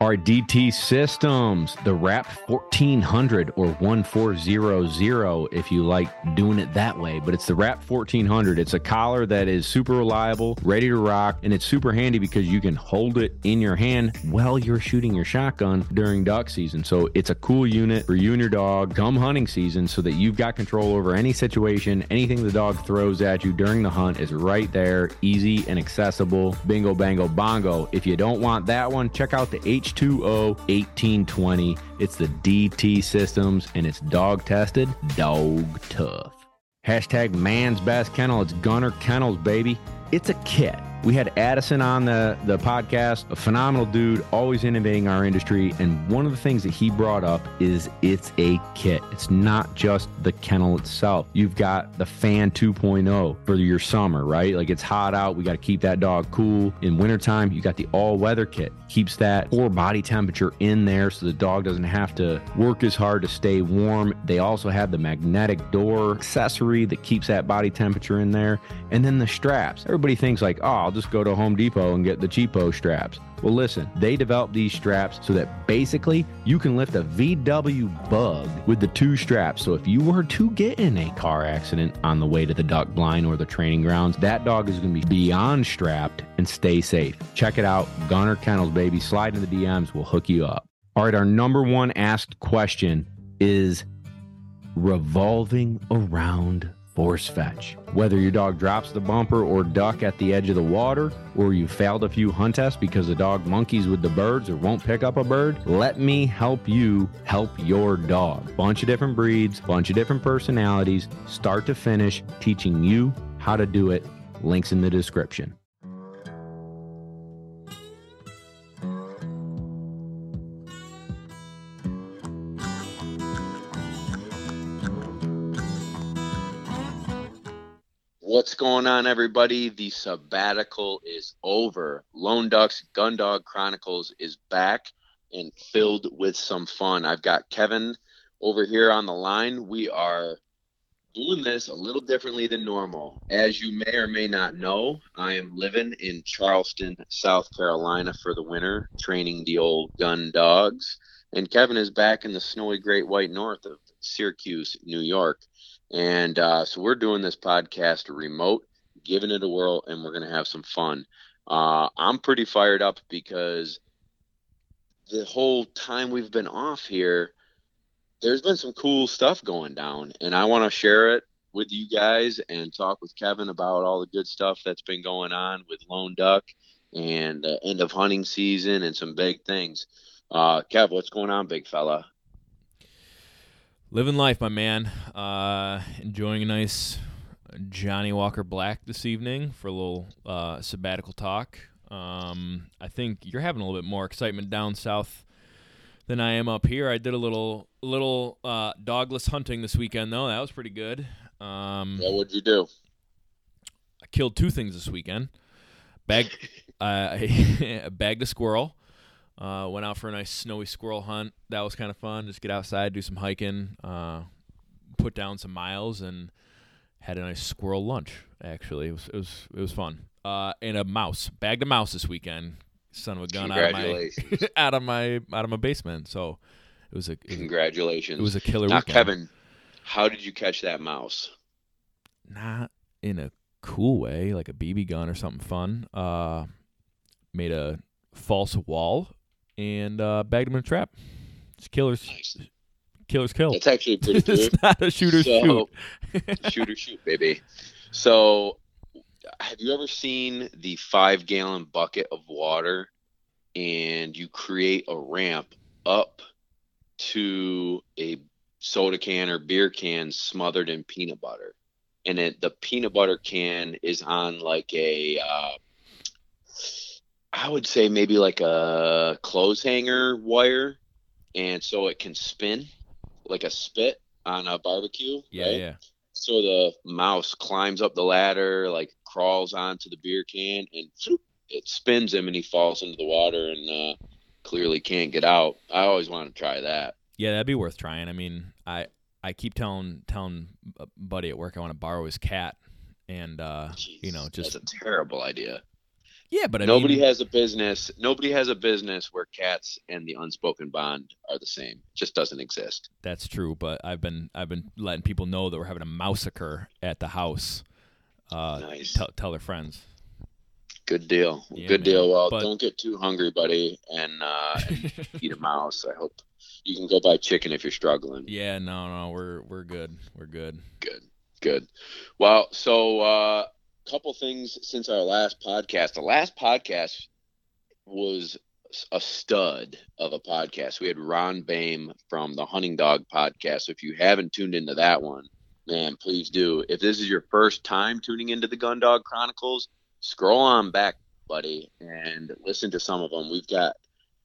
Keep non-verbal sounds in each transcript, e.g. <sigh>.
Our DT systems, the RAPT 1400 or 1400 if you like doing it that way, but it's the RAPT 1400. It's a collar that is super reliable, ready to rock, and it's super handy because you can hold it in your hand while you're shooting your shotgun during duck season. So it's a cool unit for you and your dog come hunting season so that you've got control over any situation, anything the dog throws at you during the hunt is right there, easy and accessible. Bingo, bango, bongo. If you don't want that one, check out the H H2O 1820. It's the DT systems and it's dog tested, dog tough. Hashtag man's best kennel. It's Gunner Kennels, baby. It's a kit we had Addison on the, the podcast, a phenomenal dude, always innovating our industry. And one of the things that he brought up is it's a kit. It's not just the kennel itself. You've got the fan 2.0 for your summer, right? Like it's hot out. We got to keep that dog cool. In wintertime, you got the all weather kit. Keeps that core body temperature in there so the dog doesn't have to work as hard to stay warm. They also have the magnetic door accessory that keeps that body temperature in there. And then the straps. Everybody thinks like, oh, I'll just go to Home Depot and get the cheapo straps. Well, listen, they developed these straps so that basically you can lift a VW bug with the two straps. So if you were to get in a car accident on the way to the duck blind or the training grounds, that dog is going to be beyond strapped and stay safe. Check it out. Gunner Kennels, baby. Slide in the DMs. We'll hook you up. All right. Our number one asked question is revolving around force fetch. Whether your dog drops the bumper or duck at the edge of the water, or you failed a few hunt tests because the dog monkeys with the birds or won't pick up a bird, let me help you help your dog. Bunch of different breeds, bunch of different personalities, start to finish, teaching you how to do it. Links in the description. What's going on, everybody? The sabbatical is over. Lone Ducks Gun Dog Chronicles is back and filled with some fun. I've got Kevin over here on the line. We are doing this a little differently than normal. As you may or may not know, I am living in Charleston, South Carolina for the winter, training the old gun dogs. And Kevin is back in the snowy Great White North of Syracuse, New York. And uh, so we're doing this podcast remote, giving it a whirl, and we're going to have some fun. Uh, I'm pretty fired up because the whole time we've been off here, there's been some cool stuff going down, and I want to share it with you guys and talk with Kevin about all the good stuff that's been going on with Lone Duck and end of hunting season and some big things. Uh, Kev, what's going on, big fella? Living life, my man. Uh, enjoying a nice Johnnie Walker Black this evening for a little uh, sabbatical talk. Um, I think you're having a little bit more excitement down south than I am up here. I did a little little uh, dogless hunting this weekend though. That was pretty good. Um, yeah, what'd you do? I killed two things this weekend. Bag, <laughs> uh, <laughs> I bagged a squirrel uh, went out for a nice snowy squirrel hunt. That was kind of fun. Just get outside, do some hiking, uh, put down some miles, and had a nice squirrel lunch. Actually, it was it was it was fun. Uh, and a mouse. Bagged a mouse this weekend. Son of a gun out of my <laughs> out of my out of my basement. So it was a it congratulations. it was a killer. Now, weekend. Kevin, how did you catch that mouse? Not in a cool way, like a BB gun or something fun. Uh, made a false wall and uh, bagged him in a trap. It's killers. Nice. Killers kill. <laughs> It's actually pretty good. it's not a shooter so, shoot. <laughs> shooter shoot, baby. So, have you ever seen the five gallon bucket of water and you create a ramp up to a soda can or beer can smothered in peanut butter? And it, the peanut butter can is on like a uh, I would say maybe like a clothes hanger wire, and so it can spin like a spit on a barbecue. Yeah, right? yeah. So the mouse climbs up the ladder, like crawls onto the beer can, and it spins him, and he falls into the water, and uh, clearly can't get out. I always want to try that. Yeah, that'd be worth trying. I mean, I I keep telling telling buddy at work I want to borrow his cat, and uh, Jeez, you know, just that's a terrible idea Yeah, but I nobody mean, has a business. Nobody has a business where cats and the unspoken bond are the same. It just doesn't exist. that's true. But I've been I've been letting people know that we're having a massacre at the house. Uh, Nice. tell tell their friends. Good deal. Yeah, Good man. deal. Well, But- don't get too hungry, buddy, and uh, <laughs> eat a mouse. I hope you can go buy chicken if you're struggling. yeah, no, no, we're we're good. We're good. Good. Good. Well, so uh couple things since our last podcast. The last podcast was a stud of a podcast. We had Ron Boehme from the Hunting Dog podcast. So if you haven't tuned into that one, man, please do. If this is your first time tuning into the Gun Dog Chronicles, scroll on back, buddy, and listen to some of them. We've got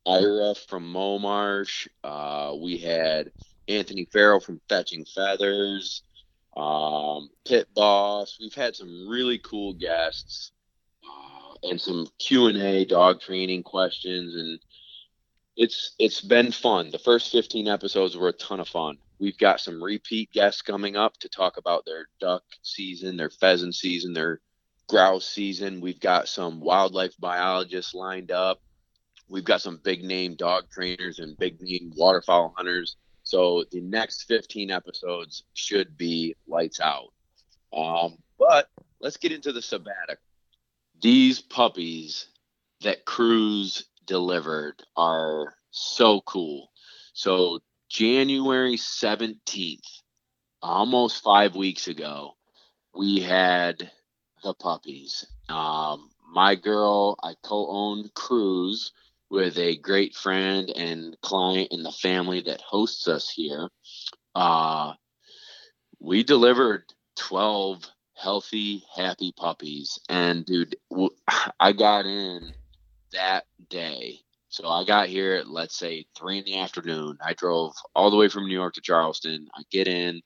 Ira from Momarsh. Uh, we had Anthony Farrell from Fetching Feathers um, Pit Boss. We've had some really cool guests uh, and some Q and A dog training questions, and it's it's been fun. The first 15 episodes were a ton of fun. We've got some repeat guests coming up to talk about their duck season, their pheasant season, their grouse season. We've got some wildlife biologists lined up. We've got some big name dog trainers and big name waterfowl hunters. So the next 15 episodes should be lights out. Um, but let's get into the sabbatic. These puppies that Cruz delivered are so cool. So January 17th, almost five weeks ago, we had the puppies. Um, my girl, I co-owned Cruz with a great friend and client in the family that hosts us here. Uh, we delivered 12 healthy, happy puppies. And dude, <sighs> I got in that day. So I got here at, let's say, three in the afternoon. I drove all the way from New York to Charleston. I get in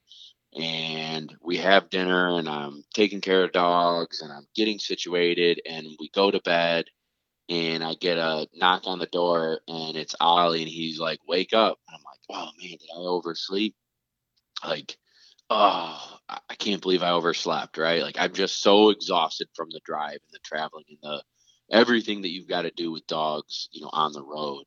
and we have dinner and I'm taking care of dogs and I'm getting situated and we go to bed and I get a knock on the door and it's Ollie and he's like, wake up. And I'm like, oh man, did I oversleep? Like, oh, I can't believe I overslept, right? Like I'm just so exhausted from the drive and the traveling and the everything that you've got to do with dogs, you know, on the road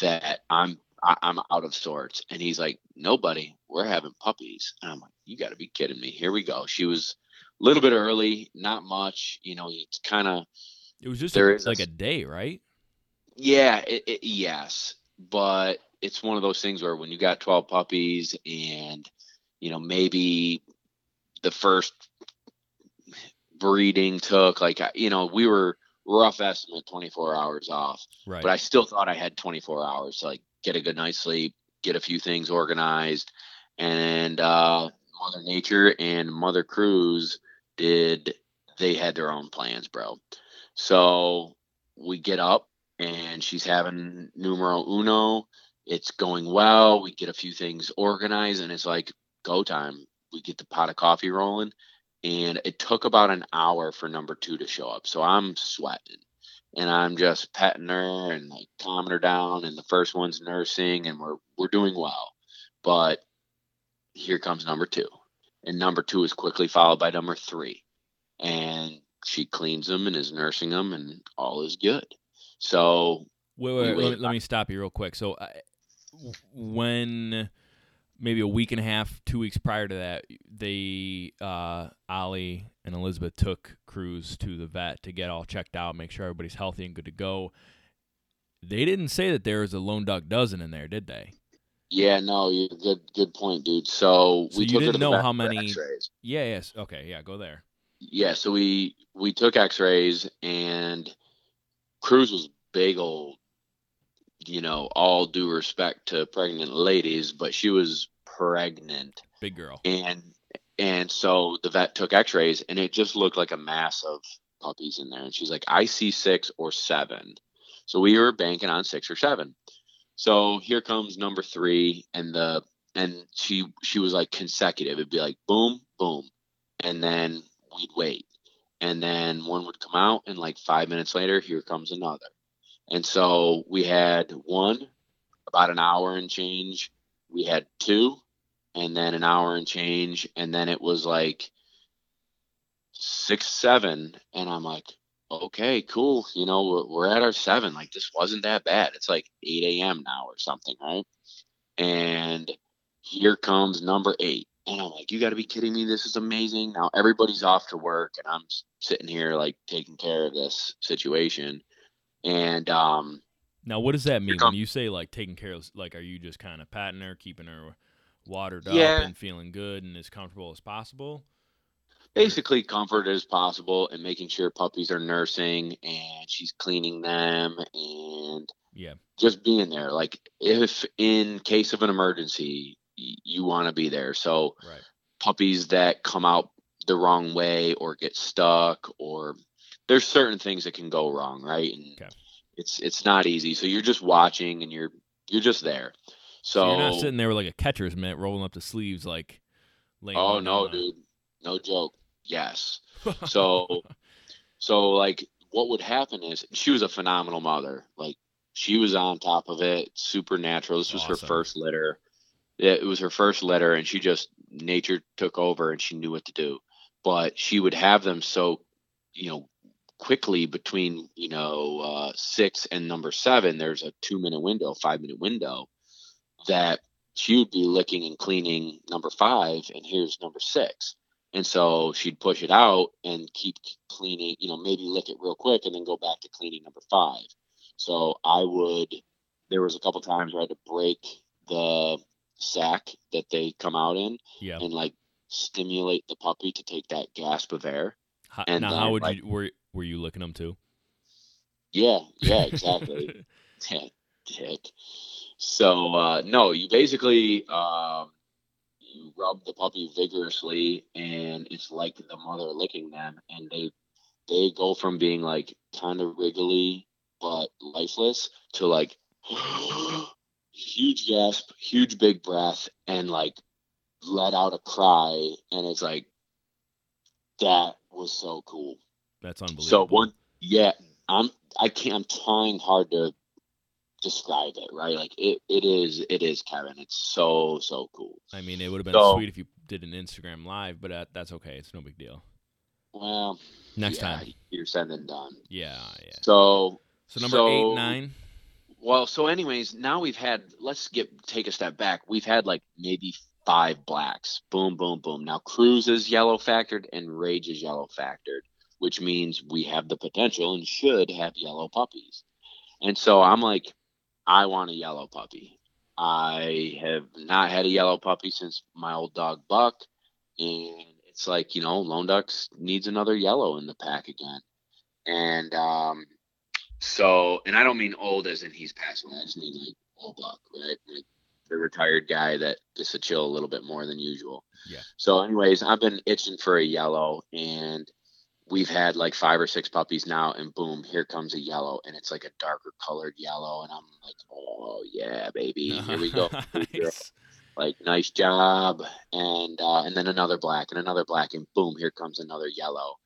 that I'm I, I'm out of sorts. And he's like, nobody, we're having puppies. And I'm like, you got to be kidding me. Here we go. She was a little bit early, not much. You know, it's kind of It was just There a, is a like a s- day, right? yeah, it, it, yes, but it's one of those things where when you got 12 puppies and you know maybe the first breeding took like you know we were rough estimate 24 hours off Right. but I still thought I had 24 hours to like get a good night's sleep, get a few things organized, and uh, Mother Nature and Mother Cruz did. They had their own plans, bro. So we get up and she's having numero uno. It's going well. We get a few things organized, and it's like go time. We get the pot of coffee rolling, and it took about an hour for number two to show up. So I'm sweating and I'm just petting her and like calming her down. And the first one's nursing, and we're we're doing well. But here comes number two, and number two is quickly followed by number three, and she cleans them and is nursing them, and all is good. So Wait, wait, let, wait. me, let me stop you real quick. So, uh, when maybe a week and a half, two weeks prior to that, they uh, Ollie and Elizabeth took Cruz to the vet to get all checked out, make sure everybody's healthy and good to go. They didn't say that there was a lone duck dozen in there, did they? yeah, no, you good good point, dude. So, So we you didn't know how many-. Yeah. Yes. Okay. Yeah. Go there. Yeah, so we we took X-rays and Cruz was big old, you know, all due respect to pregnant ladies, but she was pregnant Big girl. and and so the vet took X-rays and it just looked like a mass of puppies in there, and she's like, I see six or seven, so we were banking on six or seven. So here comes number three, and the and she she was like consecutive. It'd be like boom, boom, and then we'd wait, and then one would come out, and like five minutes later, here comes another. And so we had one about an hour and change. We had two, and then an hour and change, and then it was like six, seven, and I'm like, okay, cool. You know, we're, we're at our seven. Like this wasn't that bad. It's like 8 a.m. now or something, right? And here comes number eight. And I'm like, you got to be kidding me. This is amazing. Now everybody's off to work and I'm sitting here like taking care of this situation. And, um, now what does that mean when you say like taking care of like are you just kind of patting her, keeping her watered Yeah. up and feeling good and as comfortable as possible? basically comfort as possible and making sure puppies are nursing and she's cleaning them and Yeah. just being there. Like if in case of an emergency, you want to be there. So Right. puppies that come out the wrong way or get stuck or there's certain things that can go wrong, right? And Okay. it's it's not easy. So you're just watching and you're you're just there. So, So, you're not sitting there with like a catcher's mitt rolling up the sleeves like oh no, dude, no joke. Yes. <laughs> So so like what would happen is she was a phenomenal mother. Like she was on top of it, supernatural. This was her first litter. It was her first letter and she just nature took over and she knew what to do. But she would have them so, you know, quickly between, you know, uh, six and number seven, there's a two minute window, five minute window that she would be licking and cleaning number five, and here's number six. And so she'd push it out and keep cleaning, you know, maybe lick it real quick and then go back to cleaning number five. So I would, there was a couple times where I had to break the sack that they come out in yeah. and like stimulate the puppy to take that gasp of air. How, and now then, how would like- you were were you licking them too? Yeah, yeah, <laughs> exactly. Yeah, dick. So uh, no, you basically um, you rub the puppy vigorously, and it's like the mother licking them, and they they go from being like kind of wriggly but lifeless to like huge gasp, huge big breath, and like let out a cry, and it's like that was so cool. That's unbelievable. So one, yeah, I'm I can't. I'm trying hard to describe it, right? Like it, it is, it is Kevin. It's so so cool. I mean, it would have been So- sweet if you did an Instagram live, but uh, that's okay. It's no big deal. Well, Next yeah, time. you're said and done. Yeah, yeah. So So number so- eight, nine. Well, so anyways, now we've had. Let's get take a step back. We've had like maybe five blacks. Boom, boom, boom. Now Cruz is yellow factored and Rage is yellow factored, which means we have the potential and should have yellow puppies. And so I'm like, I want a yellow puppy. I have not had a yellow puppy since my old dog Buck, and it's like you know, Lone Ducks needs another yellow in the pack again. And um, so, and I don't mean old as in he's away. I just mean like old Buck, right? Like the retired guy that gets to chill a little bit more than usual. Yeah. So, anyways, I've been itching for a yellow, and we've had like five or six puppies now, and boom, here comes a yellow, and it's like a darker colored yellow, and I'm like, oh yeah, baby, <laughs> here we go. nice. Like nice job, and uh, and then another black, and another black, and boom, here comes another yellow,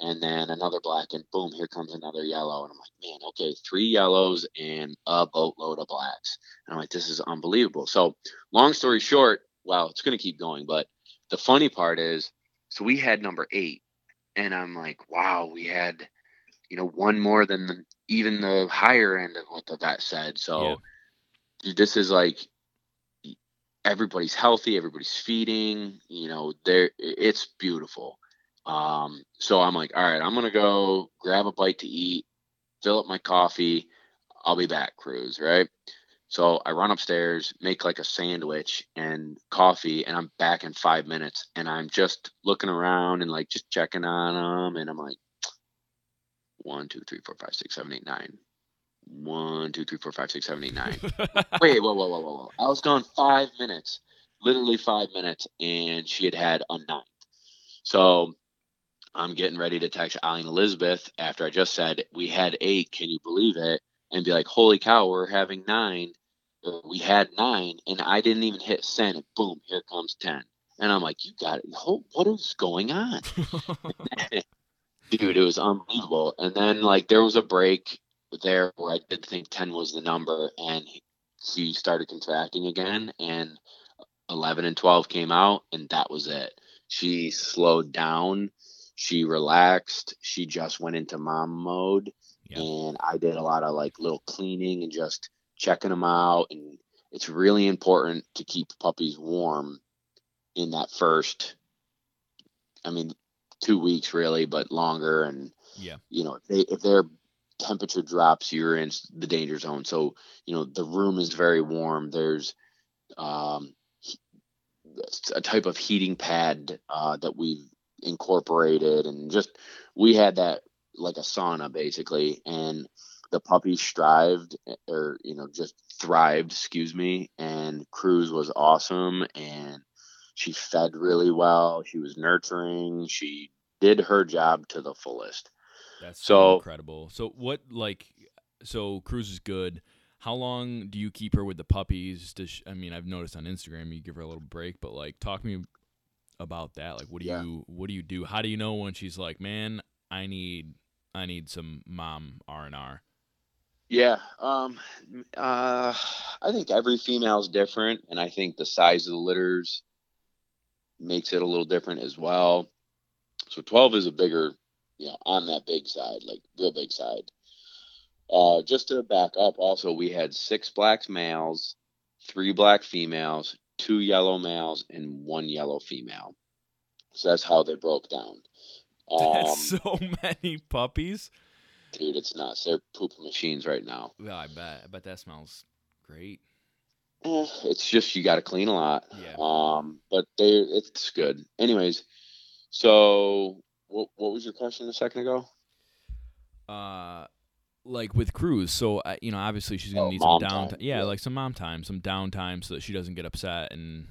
and then another black, and boom, here comes another yellow, and I'm like, man, okay, three yellows and a boatload of blacks, and I'm like, this is unbelievable. So, long story short, well, it's gonna keep going, but the funny part is, so we had number eight, and I'm like, wow, we had, you know, one more than the, even the higher end of what the vet said. So, Yeah. dude, this is like everybody's healthy, everybody's feeding, you know, there it's beautiful. Um, so I'm like, all right, I'm gonna go grab a bite to eat, fill up my coffee, I'll be back, Cruz, right? So I run upstairs, make like a sandwich and coffee, and I'm back in five minutes. And I'm just looking around and like just checking on them. And I'm like, one, two, three, four, five, six, seven, eight, nine. One, two, three, four, five, six, seven, eight, nine. <laughs> Wait, whoa, whoa, whoa, whoa, whoa. I was gone five minutes, literally five minutes, and she had had a ninth. So I'm getting ready to text Allie and Elizabeth after I just said we had eight. Can you believe it? And be like, holy cow, we're having nine. We had nine, and I didn't even hit send. And boom, here comes ten. And I'm like, you got it. What is going on? <laughs> <laughs> dude it was unbelievable and then like there was a break there where i did think 10 was the number and he- started contracting again and 11 and 12 came out and that was it she slowed down She relaxed. She just went into mom mode, Yeah. and I did a lot of like little cleaning and just checking them out. And it's really important to keep puppies warm in that first. I mean, two weeks really, but longer. And Yeah. you know, if they if their temperature drops, you're in the danger zone. So you know, the room is very warm. There's um, a type of heating pad uh, that we've incorporated, and just we had that like a sauna basically, and the puppies strived eh, or you know just thrived, excuse me, and Cruz was awesome and she fed really well. She was nurturing. She did her job to the fullest. That's so incredible. So what like so Cruz is good. How long do you keep her with the puppies? Does she, I mean I've noticed on Instagram you give her a little break, but like talk to me about that. Like what do Yeah. you what do you do? How do you know when she's like, "Man, I need I need some mom R&R." Yeah. Um uh I think every female is different and I think the size of the litters makes it a little different as well. So 12 is a bigger, you know, on that big side, like real big side. Uh just to back up also we had six black males, three black females, two yellow males and one yellow female. So that's how they broke down. <laughs> Um, That's so many puppies. dude, it's nuts. They're poop machines right now. Yeah, I bet. I bet that smells great. Eh, it's just you got to clean a lot. Yeah. Um, but they it's good. Anyways, so what what was your question a second ago? uh like with Cruz, so uh, you know, obviously she's gonna Oh, need some downtime. Yeah, yeah. like some mom time, some downtime, so that she doesn't get upset and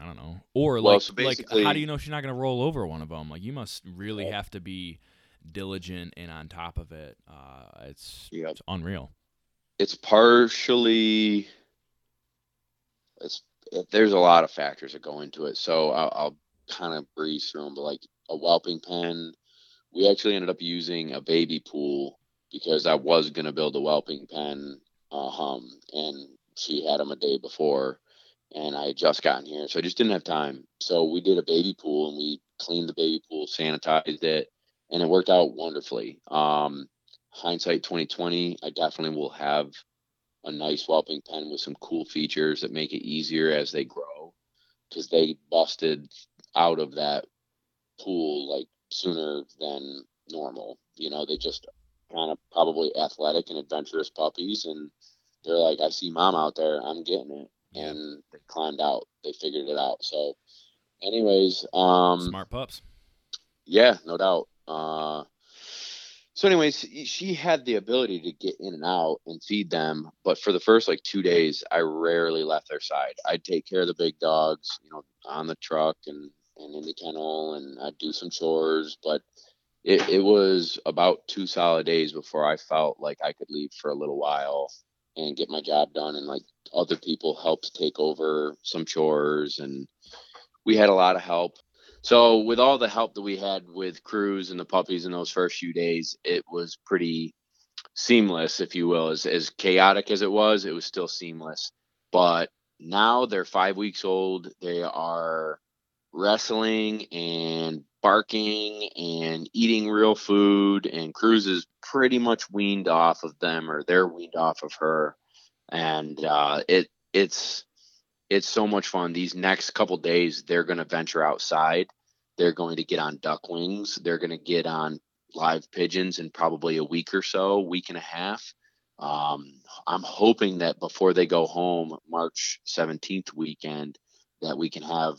I don't know. Or Well, like, so like, how do you know she's not gonna roll over one of them? Like, you must really Well- have to be diligent and on top of it. Uh, it's Yep. it's unreal. It's partially it's it, there's a lot of factors that go into it. So I'll, I'll kind of breeze through them. But like a whelping pen, we actually ended up using a baby pool because I was gonna build a whelping pen, hum, and she had them a day before, and I had just gotten here, so I just didn't have time. So we did a baby pool, and we cleaned the baby pool, sanitized it, and it worked out wonderfully. Um, hindsight 2020, I definitely will have a nice whelping pen with some cool features that make it easier as they grow, because they busted out of that pool like sooner than normal. You know, they just kind of probably athletic and adventurous puppies, and they're like, I see mom out there, I'm getting it, Yeah. and they climbed out, they figured it out. So, anyways, um, Smart pups. yeah, no doubt. Uh, so, anyways, she had the ability to get in and out and feed them, but for the first like two days, I rarely left their side. I'd take care of the big dogs, you know, on the truck and and in the kennel, and I'd do some chores. But it, it was about two solid days before I felt like I could leave for a little while and get my job done, and like other people helped take over some chores, and we had a lot of help. So with all the help that we had with Cruz and the puppies in those first few days, it was pretty seamless, if you will. As as chaotic as it was, it was still seamless. But now they're five weeks old. They are wrestling and barking and eating real food. And Cruz is pretty much weaned off of them, or they're weaned off of her. And uh, it it's it's so much fun. These next couple days, they're going to venture outside. They're going to get on duck wings. They're going to get on live pigeons in probably a week or so, week and a half. Um, I'm hoping that before they go home, March 17th weekend, that we can have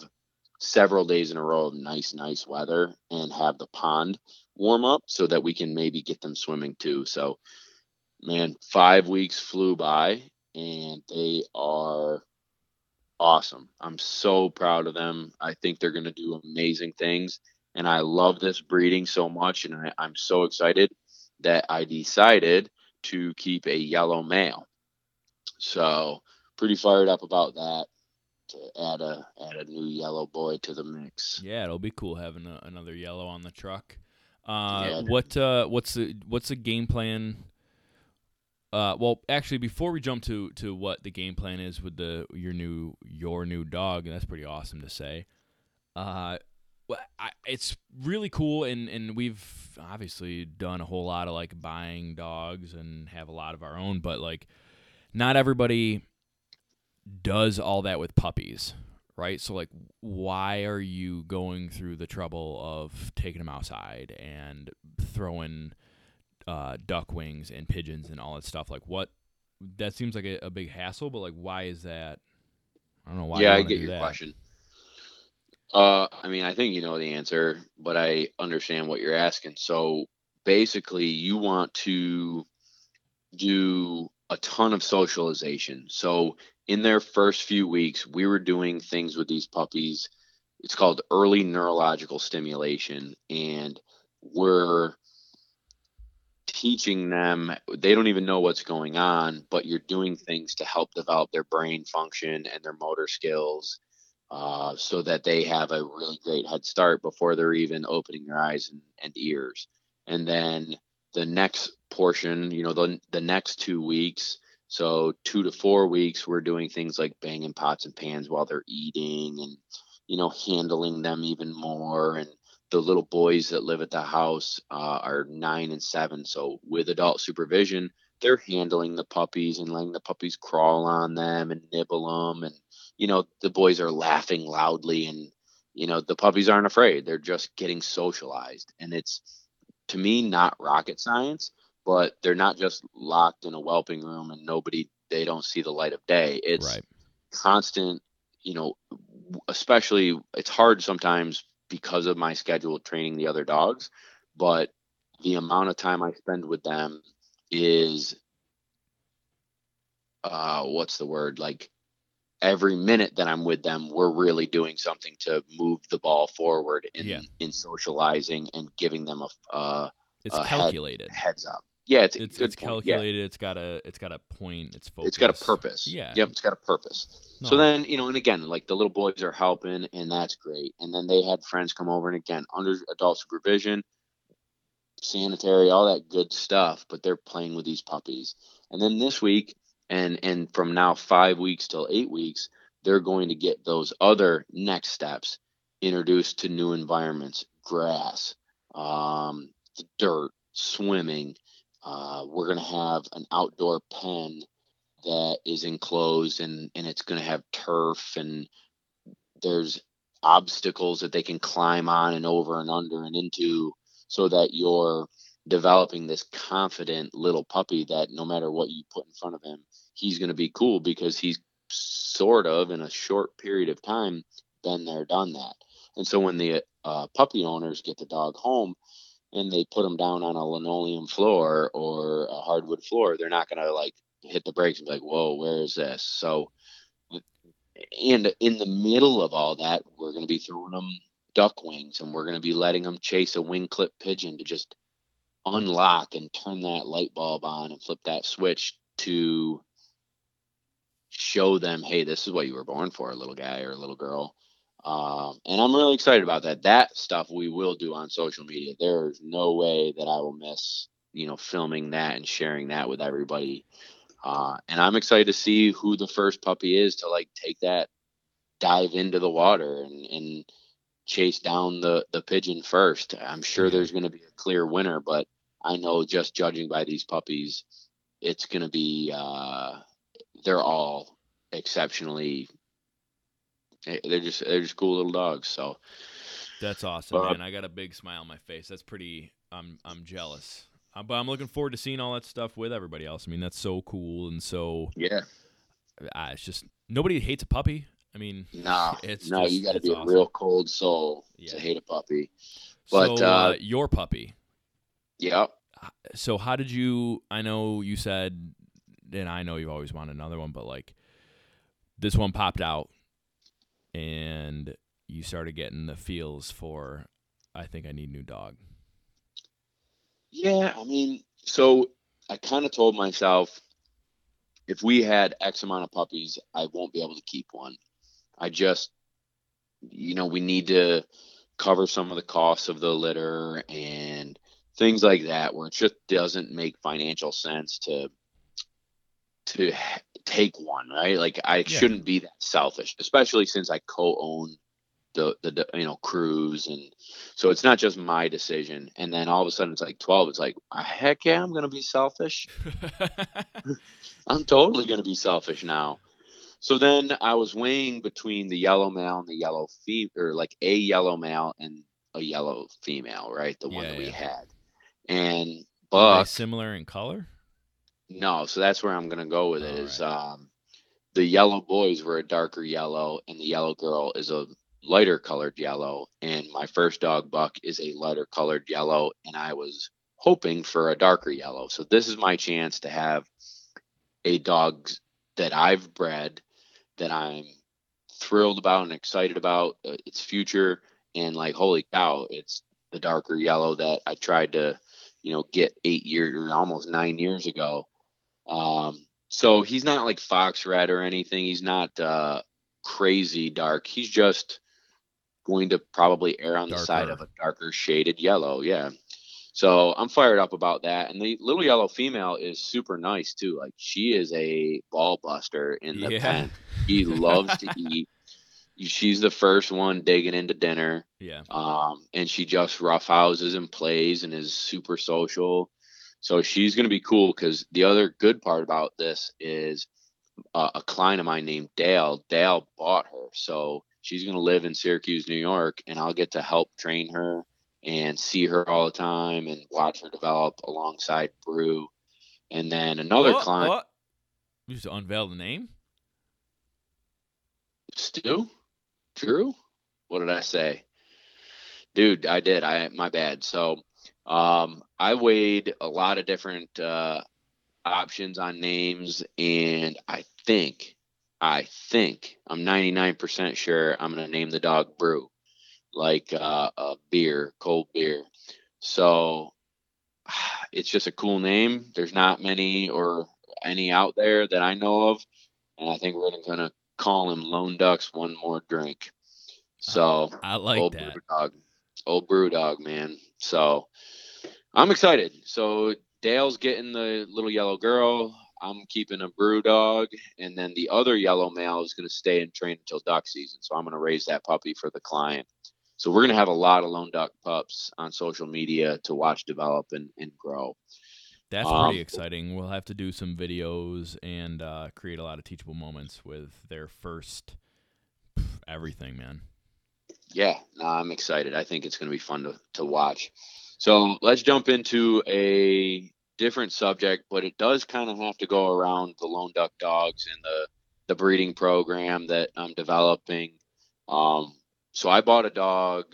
several days in a row of nice, nice weather and have the pond warm up so that we can maybe get them swimming too. So, man, five weeks flew by and they are awesome. I'm so proud of them. I think they're going to do amazing things. And I love this breeding so much. And I, I'm so excited that I decided to keep a yellow male. So, pretty fired up about that to add a add a new yellow boy to the mix. Yeah, it'll be cool having a, another yellow on the truck. Uh, Yeah. what uh, what's the what's the game plan? Uh, well, actually, before we jump to to what the game plan is with the your new your new dog, and that's pretty awesome to say. Uh, well, I, it's really cool, and and we've obviously done a whole lot of like buying dogs and have a lot of our own, but like not everybody does all that with puppies, right? So like, why are you going through the trouble of taking them outside and throwing uh, duck wings and pigeons and all that stuff? Like, what? That seems like a, a big hassle, but like, why is that? I don't know why. yeah, I get your that. question. Uh, I mean, I think you know the answer, but I understand what you're asking. So basically, you want to do a ton of socialization. So in their first few weeks, we were doing things with these puppies. It's called early neurological stimulation, and we're teaching them they don't even know what's going on but you're doing things to help develop their brain function and their motor skills uh, so that they have a really great head start before they're even opening their eyes and, and ears and then the next portion you know the, the next two weeks so two to four weeks we're doing things like banging pots and pans while they're eating and you know handling them even more and the little boys that live at the house uh, are nine and seven. So with adult supervision, they're handling the puppies and letting the puppies crawl on them and nibble them. And, you know, the boys are laughing loudly and, you know, the puppies aren't afraid. They're just getting socialized. And it's, to me, not rocket science, but they're not just locked in a whelping room and nobody, they don't see the light of day. It's Right. constant, you know, especially it's hard sometimes because of my schedule training the other dogs, but the amount of time I spend with them is uh what's the word like every minute that I'm with them we're really doing something to move the ball forward in Yeah. in socializing and giving them a uh, It's head- calculated. heads up. Yeah, it's It's it's point. Yeah. calculated. It's got a it's got a point. It's focused. It's got a purpose. Yeah. Yep, it's got a purpose. No. So then, you know, and again, like the little boys are helping, and that's great. And then they had friends come over, and again, under adult supervision, sanitary, all that good stuff. But they're playing with these puppies. And then this week, and and from now five weeks till eight weeks, they're going to get those other next steps, introduced to new environments, grass, um, dirt, swimming. Uh, we're going to have an outdoor pen that is enclosed and and it's going to have turf and there's obstacles that they can climb on and over and under and into so that you're developing this confident little puppy that no matter what you put in front of him he's going to be cool because he's sort of in a short period of time been there done that. And so when the uh, puppy owners get the dog home and they put them down on a linoleum floor or a hardwood floor they're not going to like hit the brakes and be like, whoa, where is this? So, and in the middle of all that, we're going to be throwing them duck wings and we're going to be letting them chase a wing clip pigeon to just unlock and turn that light bulb on and flip that switch to show them, hey, this is what you were born for, a little guy or a little girl. Um, and I'm really excited about that. That stuff we will do on social media. There's no way that I will miss, you know, filming that and sharing that with everybody. Uh, and I'm excited to see who the first puppy is to like take that dive into the water and, and chase down the, the pigeon first. I'm sure there's going to be a clear winner, but I know just judging by these puppies, it's going to be, uh, they're all exceptionally, they're just, they're just cool little dogs. So That's awesome, Uh, man. I got a big smile on my face. That's pretty. I'm I'm jealous. Uh, but I'm looking forward to seeing all that stuff with everybody else. I mean, that's so cool and so. yeah, Uh, it's just nobody hates a puppy. I mean, no, <laughs> It's no, just- you got to be awesome. a real cold soul Yeah. to hate a puppy. But, so uh, uh, your puppy. yeah. So how did you? I know you said, and I know you've always wanted another one, but like this one popped out, and you started getting the feels for. I think I need new dog. Yeah, I mean, so I kind of told myself if we had X amount of puppies, I won't be able to keep one. I just, you know, we need to cover some of the costs of the litter and things like that, where it just doesn't make financial sense to to take one, right? Like I shouldn't be that selfish, especially since I co-own the the you know Cruz. And so it's not just my decision. And then all of a sudden it's like 12 it's like "Ah, heck yeah i'm gonna be selfish. <laughs> I'm totally gonna be selfish now. So then i was weighing between the yellow male and the yellow female or like a yellow male and a yellow female right? The one Yeah, that we had. And buck similar in color? No so that's where i'm gonna go with it. All Is um the yellow boys were a darker yellow and the yellow girl is a lighter colored yellow. And my first dog buck is a lighter colored yellow and i was hoping for a darker yellow. So this is my chance to have a dog that i've bred that i'm thrilled about and excited about uh, its future. And like holy cow it's the darker yellow that i tried to you know get eight years or almost nine years ago um so he's not like fox red or anything. He's not uh crazy dark. He's just going to probably err on the side of a darker shaded yellow yeah. So i'm fired up about that. And the little yellow female is super nice too. Like she is a ball buster in the Yeah. pen. <laughs> She loves to eat. She's the first one digging into dinner. Yeah. um, and she just roughhouses and plays and is super social. So she's going to be cool because the other good part about this is uh, a client of mine named Dale. Dale bought her, so she's going to live in Syracuse, New York, and I'll get to help train her and see her all the time and watch her develop alongside Brew. And then another Oh, client, oh. You just unveil the name? Stu, Drew. What did I say? Dude, I did. I my bad. So, um, I weighed a lot of different uh, options on names, and I think, I think, I'm 99% sure I'm gonna name the dog Brew, like uh, a beer, cold beer. So, <sighs> it's just a cool name. There's not many or any out there that I know of, and I think we're gonna call him Lone Ducks One More Drink. So I like old that. brew dog, old brew dog, man. So I'm excited. So Dale's getting the little yellow girl. I'm keeping a brew dog, and then the other yellow male is going to stay and train until duck season. So I'm going to raise that puppy for the client. So we're going to have a lot of lone duck pups on social media to watch develop and, and grow. That's Um, pretty exciting. We'll have to do some videos and uh, create a lot of teachable moments with their first everything, man. yeah, no, I'm excited. I think it's going to be fun to, to watch. So let's jump into a different subject, but it does kind of have to go around the lone duck dogs and the the breeding program that I'm developing. Um, so I bought a dog.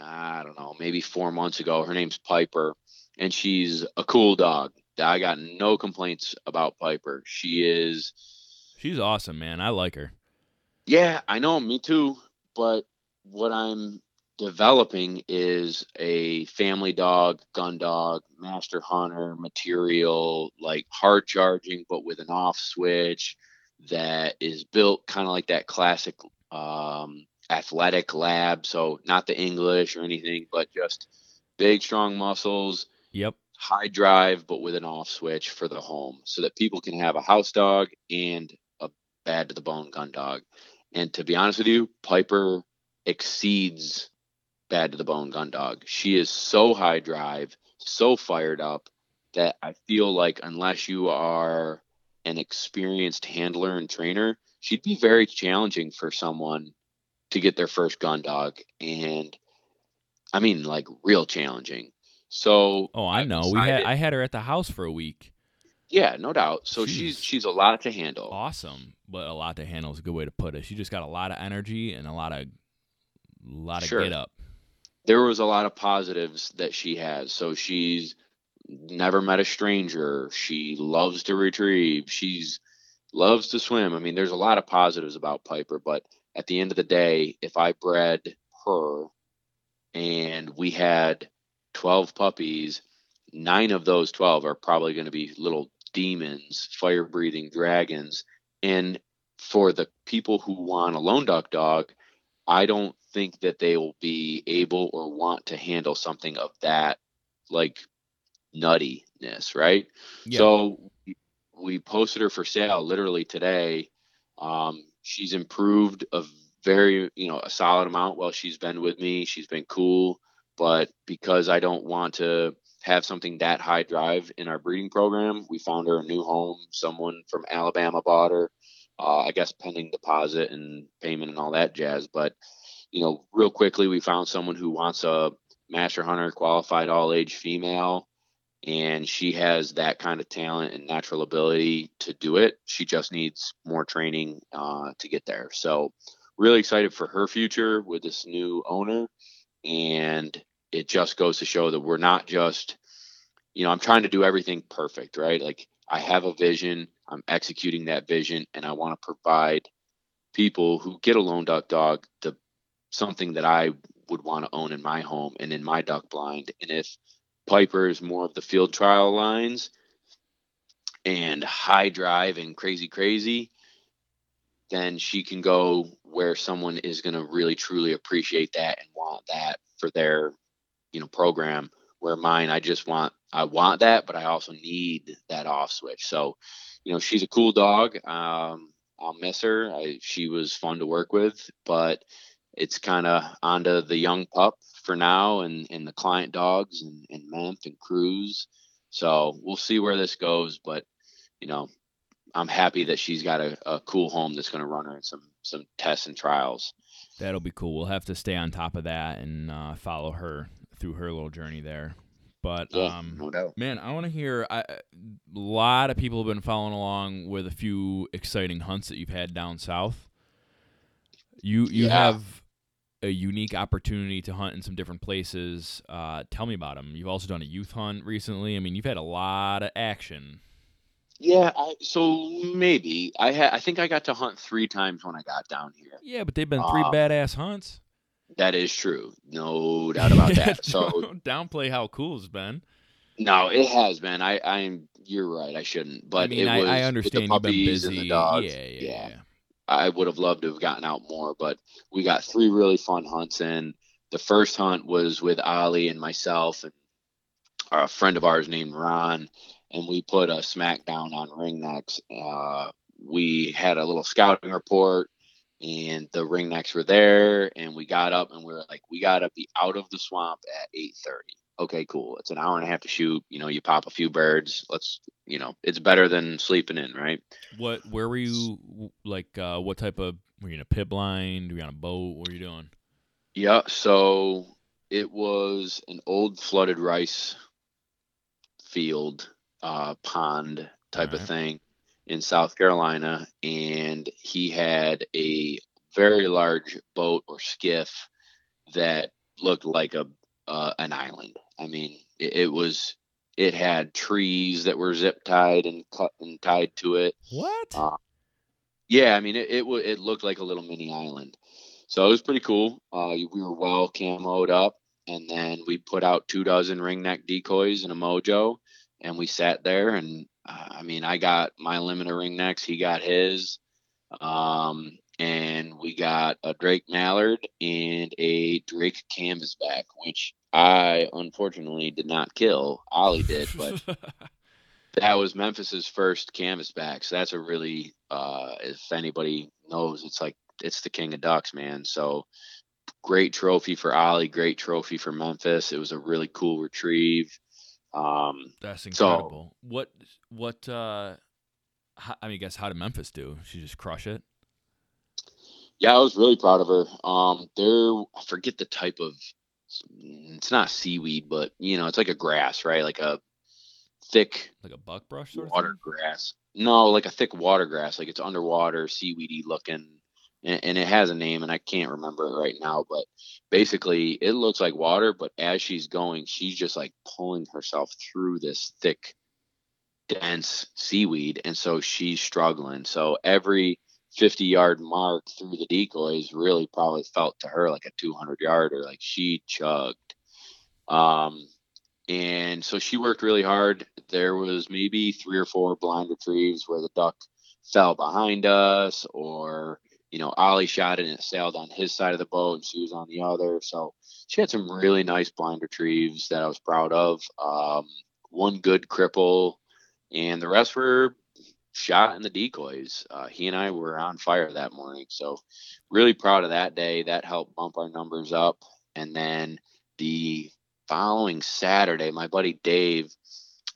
I don't know, maybe four months ago. Her name's Piper, and she's a cool dog. I got no complaints about Piper. She is She's awesome, man. I like her. Yeah, I know, me too. But what I'm developing is a family dog, gun dog, master hunter material, like hard charging, but with an off switch that is built kind of like that classic um, athletic lab. So not the English or anything, but just big, strong muscles, Yep. high drive, but with an off switch for the home so that people can have a house dog and a bad to the bone gun dog. And to be honest with you, Piper exceeds bad to the bone gun dog. She is so high drive, so fired up that I feel like unless you are an experienced handler and trainer, she'd be very challenging for someone to get their first gun dog. And I mean, like real challenging. So Oh, I know. We had I had her at the house for a week. yeah, no doubt. So she's She's- she's a lot to handle. Awesome, but a lot to handle is a good way to put it. She just got a lot of energy and a lot of lot of Sure. get up. There was a lot of positives that she has. So she's never met a stranger. She loves to retrieve. She's loves to swim. I mean, there's a lot of positives about Piper, but at the end of the day, if I bred her and we had 12 puppies, nine of those 12 are probably going to be little demons, fire breathing dragons. And for the people who want a lone duck dog, I don't think that they will be able or want to handle something of that like nuttiness, right? Yeah. So we- we posted her for sale literally today. Um, she's improved a very, you know, a solid amount while she's been with me. She's been cool, but because I don't want to have something that high drive in our breeding program, we found her a new home. Someone from Alabama bought her. Uh, I guess pending deposit and payment and all that jazz. But you know, real quickly, we found someone who wants a master hunter qualified all age female and she has that kind of talent and natural ability to do it. She just needs more training uh, to get there. So, really excited for her future with this new owner. And it just goes to show that we're not just, you know, I'm trying to do everything perfect, right? Like, I have a vision, I'm executing that vision, and I want to provide people who get a lone duck dog the something that I would want to own in my home and in my duck blind. And if Piper is more of the field trial lines and high drive and crazy, crazy, then she can go where someone is going to really truly appreciate that and want that for their, you know, program. Where mine, I just want, I want that, but I also need that off switch. So, you know, she's a cool dog. Um, I'll miss her. I, she was fun to work with, but it's kind of onto the young pup for now and, and the client dogs and, and Memph and Cruz. So we'll see where this goes. But, you know, I'm happy that she's got a, a cool home that's going to run her in some, some tests and trials. That'll be cool. We'll have to stay on top of that and uh, follow her through her little journey there. But yeah, um, no doubt. man, I want to hear. I, a lot of people have been following along with a few exciting hunts that you've had down south. You you Yeah. have a unique opportunity to hunt in some different places. Uh, tell me about them. You've also done a youth hunt recently. I mean, you've had a lot of action. Yeah, I, so maybe I had. I think I got to hunt three times when I got down here. Yeah, but they've been three Um, badass hunts. That is true, no doubt about <laughs> Yeah, that. So don't downplay how cool it's been. no, it has been. I, I'm. You're right. I shouldn't. But I mean, it I, was I understand you've been busy. Yeah, yeah, yeah. yeah. I would have loved to have gotten out more, but we got three really fun hunts in. The first hunt was with Ollie and myself and a friend of ours named Ron, and we put a smackdown on ringnecks. Uh, we had a little scouting report, and the ringnecks were there, and we got up and we were like, we got to be out of the swamp at 8:30. Okay, cool. It's an hour and a half to shoot. You know, you pop a few birds. Let's, you know, it's better than sleeping in, right? What? Where were you? Like, uh, what type of? Were you in a pit blind? Were you on a boat? What were you doing? Yeah, so it was an old flooded rice field, uh, pond type of thing in South Carolina, and he had a very large boat or skiff that looked like a uh, an island. I mean, it, it was it had trees that were zip tied and cut and tied to it. What? Uh, yeah, I mean, it it, wa- it looked like a little mini island, so it was pretty cool. Uh, we were well camoed up, and then we put out two dozen ringneck decoys and a mojo, and we sat there. And uh, I mean, I got my limit of ringnecks, he got his, um, and we got a Drake mallard and a Drake canvasback, which I unfortunately did not kill. Ollie did, but <laughs> that was Memphis's first canvasback. So that's a really, uh, if anybody knows, it's like it's the king of ducks, man. So great trophy for Ollie, great trophy for Memphis. It was a really cool retrieve. Um, That's So- incredible. what? What? Uh, how, I mean, I guess how did Memphis do? She just crush it. Yeah, I was really proud of her. Um, there, I forget the type of, it's not seaweed, but you know, it's like a grass, right? Like a thick Like a buck brush sort water thing? grass. No, like a thick water grass, like it's underwater, seaweedy looking, and, and it has a name, and I can't remember it right now. But basically, it looks like water, but as she's going, she's just like pulling herself through this thick, dense seaweed, and so she's struggling. So every 50 yard mark through the decoys really probably felt to her like a 200 yarder, like she chugged. Um, and so she worked really hard. There was maybe three or four blind retrieves where the duck fell behind us, or you know, Ollie shot and it sailed on his side of the boat, and she was on the other. So she had some really nice blind retrieves that I was proud of. Um, one good cripple, and the rest were shot in the decoys. Uh, he and I were on fire that morning. So really proud of that day. That helped bump our numbers up. And then the following Saturday, my buddy Dave,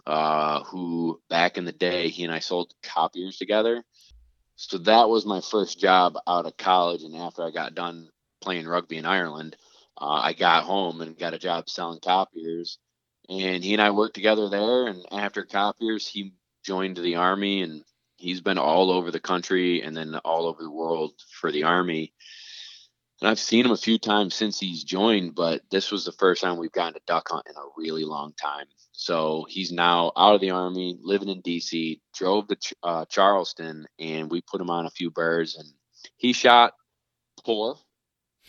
uh, who back in the day, he and I sold copiers together. So that was my first job out of college. And after I got done playing rugby in Ireland, uh, I got home and got a job selling copiers. And he and I worked together there. And after copiers, he joined the army and he's been all over the country and then all over the world for the army. And I've seen him a few times since he's joined, but this was the first time we've gotten to duck hunt in a really long time. So he's now out of the army, living in DC, drove to uh, Charleston, and we put him on a few birds, and he shot poor. <laughs>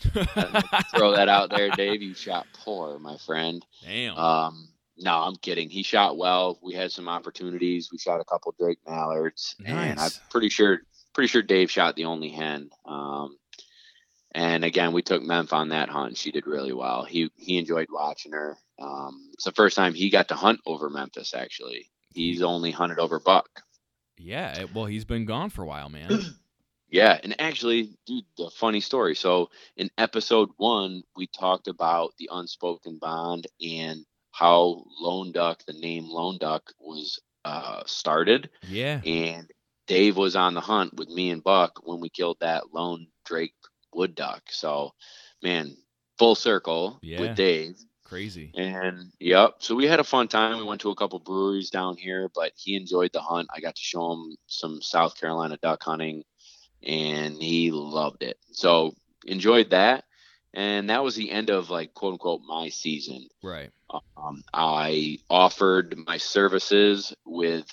throw that out there, Dave. You shot poor, my friend. Damn. Um, no, I'm kidding. He shot well. We had some opportunities. We shot a couple Drake mallards, and I'm pretty sure pretty sure Dave shot the only hen. Um, and again, we took Memph on that hunt. She did really well. He he enjoyed watching her. Um, it's the first time he got to hunt over Memphis. Actually, he's only hunted over buck. yeah. Well, he's been gone for a while, man. <clears throat> Yeah, and actually, dude, the funny story. So in episode one, we talked about the unspoken bond and how Lone Duck, the name Lone Duck, was uh, started. Yeah. And Dave was on the hunt with me and Buck when we killed that lone Drake wood duck. So, man, full circle Yeah. with Dave. Crazy. And yep, so we had a fun time. We went to a couple breweries down here, but he enjoyed the hunt. I got to show him some South Carolina duck hunting, and he loved it. So enjoyed that. And that was the end of like quote unquote my season. Right. Um, I offered my services with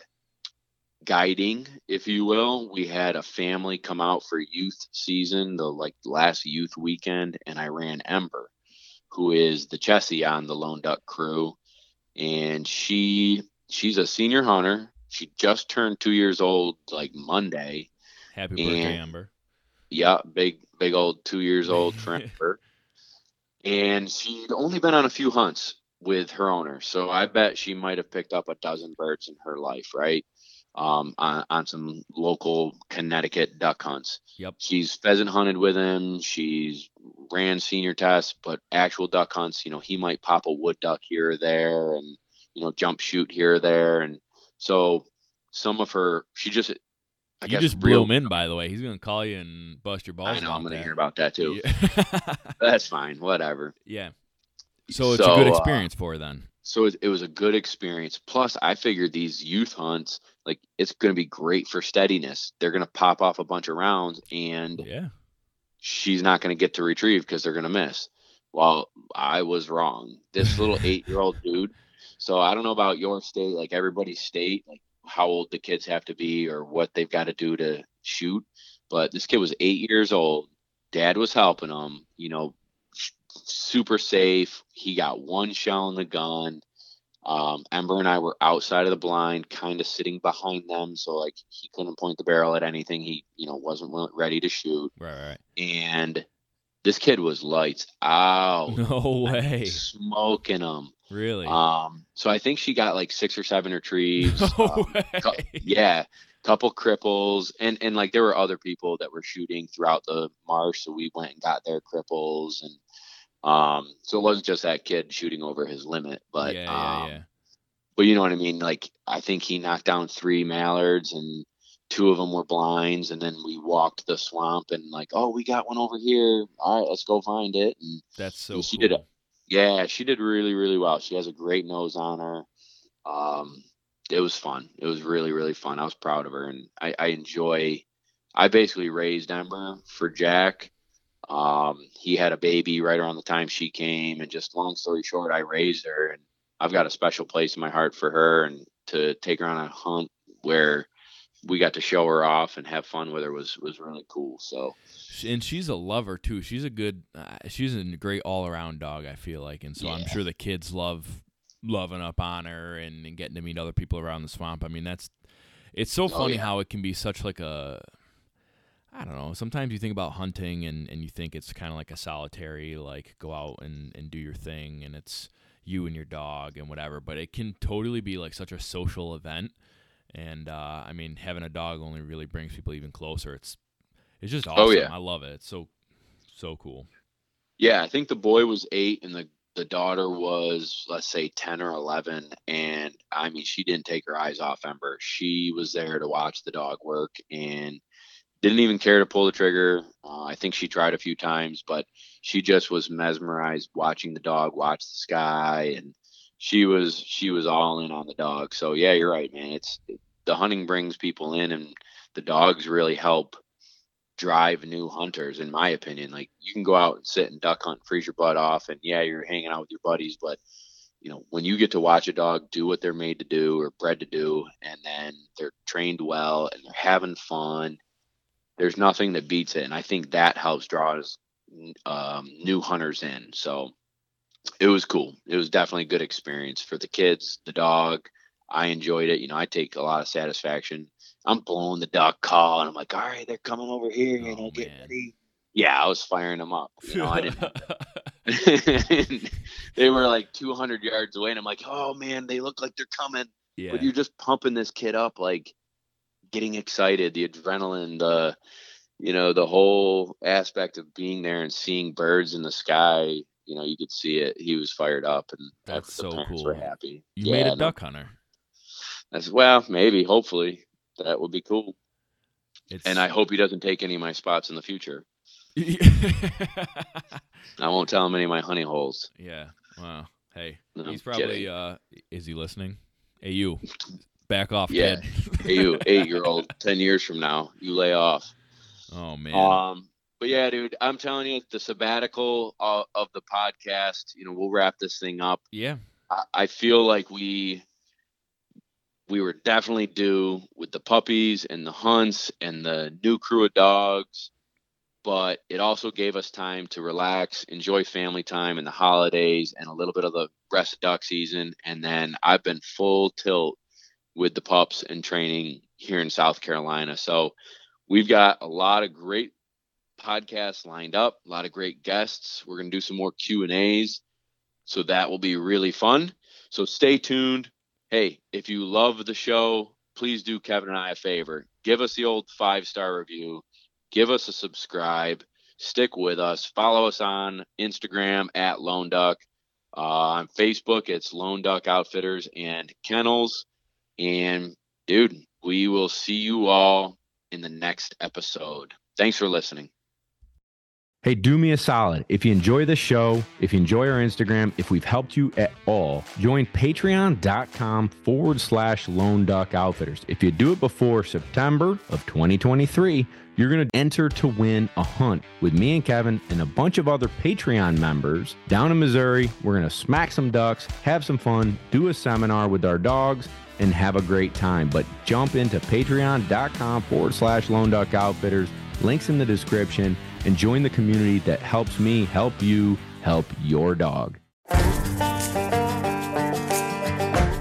guiding, if you will. We had a family come out for youth season, the like last youth weekend, and I ran Ember, who is the Chessie on the Lone Duck crew, and she she's a senior hunter. She just turned two years old like Monday. Happy birthday, And- Ember. Yeah, big big old two years old for <laughs> Ember. And she'd only been on a few hunts with her owner. So I bet she might have picked up a dozen birds in her life, right? Um, on, on some local Connecticut duck hunts. Yep. She's pheasant hunted with him. She's ran senior tests, but actual duck hunts, you know, he might pop a wood duck here or there and, you know, jump shoot here or there. And so some of her, she just, I you just blew real- him in, by the way. He's gonna call you and bust your balls. I know, I'm going to hear about that too. Yeah. <laughs> That's fine, whatever. yeah. So it's a So, good uh, experience for her then. so it, it was a good experience. Plus, I figured these youth hunts, like it's going to be great for steadiness. They're going to pop off a bunch of rounds, and Yeah. she's not going to get to retrieve because they're going to miss. Well, I was wrong. This little <laughs> eight-year-old dude. So I don't know about your state, like everybody's state, like how old the kids have to be or what they've got to do to shoot. But this kid was eight years old. Dad was helping him. You know, super safe. He got one shell in the gun. Um, Ember and I were outside of the blind, kind of sitting behind them, so like he couldn't point the barrel at anything. He, you know, wasn't ready to shoot. Right. Right. And this kid was lights out, <laughs> No way. smoking them. Really? Um, so I think she got like six or seven retrieves. <laughs> no um, cou- yeah, couple cripples, and and like there were other people that were shooting throughout the marsh, so we went and got their cripples, and um, so it wasn't just that kid shooting over his limit, but yeah. Yeah. um, Yeah. but you know what I mean. Like I think he knocked down three mallards, and two of them were blinds, and then we walked the swamp, and like, oh, we got one over here. All right, let's go find it, and That's so. she cool. did a- yeah, she did really, really well. She has a great nose on her. Um, it was fun. It was really, really fun. I was proud of her, and I, I enjoy. I basically raised Ember for Jack. Um, he had a baby right around the time she came, and just long story short, I raised her, and I've got a special place in my heart for her, and to take her on a hunt where we got to show her off and have fun with her was was really cool. So and she's a lover too. She's a good. Uh, she's a great all around dog. I feel like, and so I'm sure the kids love loving up on her and, and getting to meet other people around the swamp. I mean, that's. It's so Oh, funny yeah. how it can be such like a. I don't know. Sometimes you think about hunting and, and you think it's kind of like a solitary, like go out and, and do your thing and it's you and your dog and whatever. But it can totally be like such a social event. And uh, I mean, having a dog only really brings people even closer. It's it's just Oh, awesome. yeah. I love it. It's so so cool. Yeah, I think the boy was eight and the the daughter was let's say ten or eleven, and I mean she didn't take her eyes off Ember. She was there to watch the dog work and didn't even care to pull the trigger. Uh, I think she tried a few times, but she just was mesmerized watching the dog watch the sky, and she was she was all in on the dog. So yeah, you're right, man. It's the hunting brings people in, and the dogs really help drive new hunters in my opinion. Like you can go out and sit and duck hunt freeze your butt off and yeah you're hanging out with your buddies but you know when you get to watch a dog do what they're made to do or bred to do and then they're trained well and they're having fun there's nothing that beats it and i think that helps draw um, new hunters in. So it was cool. It was definitely a good experience for the kids the dog. I enjoyed it. You know i take a lot of satisfaction I'm blowing the duck call, and I'm like, all right, they're coming over here, you Oh, know, get ready. Yeah, I was firing them up. You know, I didn't. <laughs> <laughs> they were like 200 yards away, and I'm like, oh man, they look like they're coming. yeah. But you're just pumping this kid up, like getting excited, the adrenaline, the you know, the whole aspect of being there and seeing birds in the sky. You know, you could see it. He was fired up, and That's the so cool. Were happy. you Yeah, made a duck hunter. That's well, maybe, hopefully, that would be cool. It's And I hope he doesn't take any of my spots in the future. <laughs> I won't tell him any of my honey holes. Yeah. Wow. Hey, No, he's probably uh is he listening? Hey you. Back off, Yeah. kid. Hey, you <laughs> eight year old, ten years from now, you lay off. oh man. Um, but yeah, dude, I'm telling you, the sabbatical of, of the podcast. You know, we'll wrap this thing up. yeah. I, I feel like we we were definitely due with the puppies and the hunts and the new crew of dogs. But it also gave us time to relax, enjoy family time and the holidays, and a little bit of the rest of duck season. And then I've been full tilt with the pups and training here in South Carolina. So we've got a lot of great podcasts lined up, a lot of great guests. We're going to do some more Q and A's. So that will be really fun. So stay tuned. Hey, if you love the show, please do Kevin and I a favor. Give us the old five star review. Give us a subscribe. Stick with us. Follow us on Instagram at Lone Duck. Uh, on Facebook, it's Lone Duck Outfitters and Kennels. And dude, we will see you all in the next episode. Thanks for listening. Hey, do me a solid. If you enjoy the show, if you enjoy our Instagram, if we've helped you at all, join patreon.com forward slash lone duck outfitters. If you do it before September of 2023, you're going to enter to win a hunt with me and Kevin and a bunch of other Patreon members down in Missouri. We're going to smack some ducks, have some fun, do a seminar with our dogs, and have a great time. But jump into patreon.com forward slash lone duck outfitters. Links in the description and join the community that helps me help you help your dog.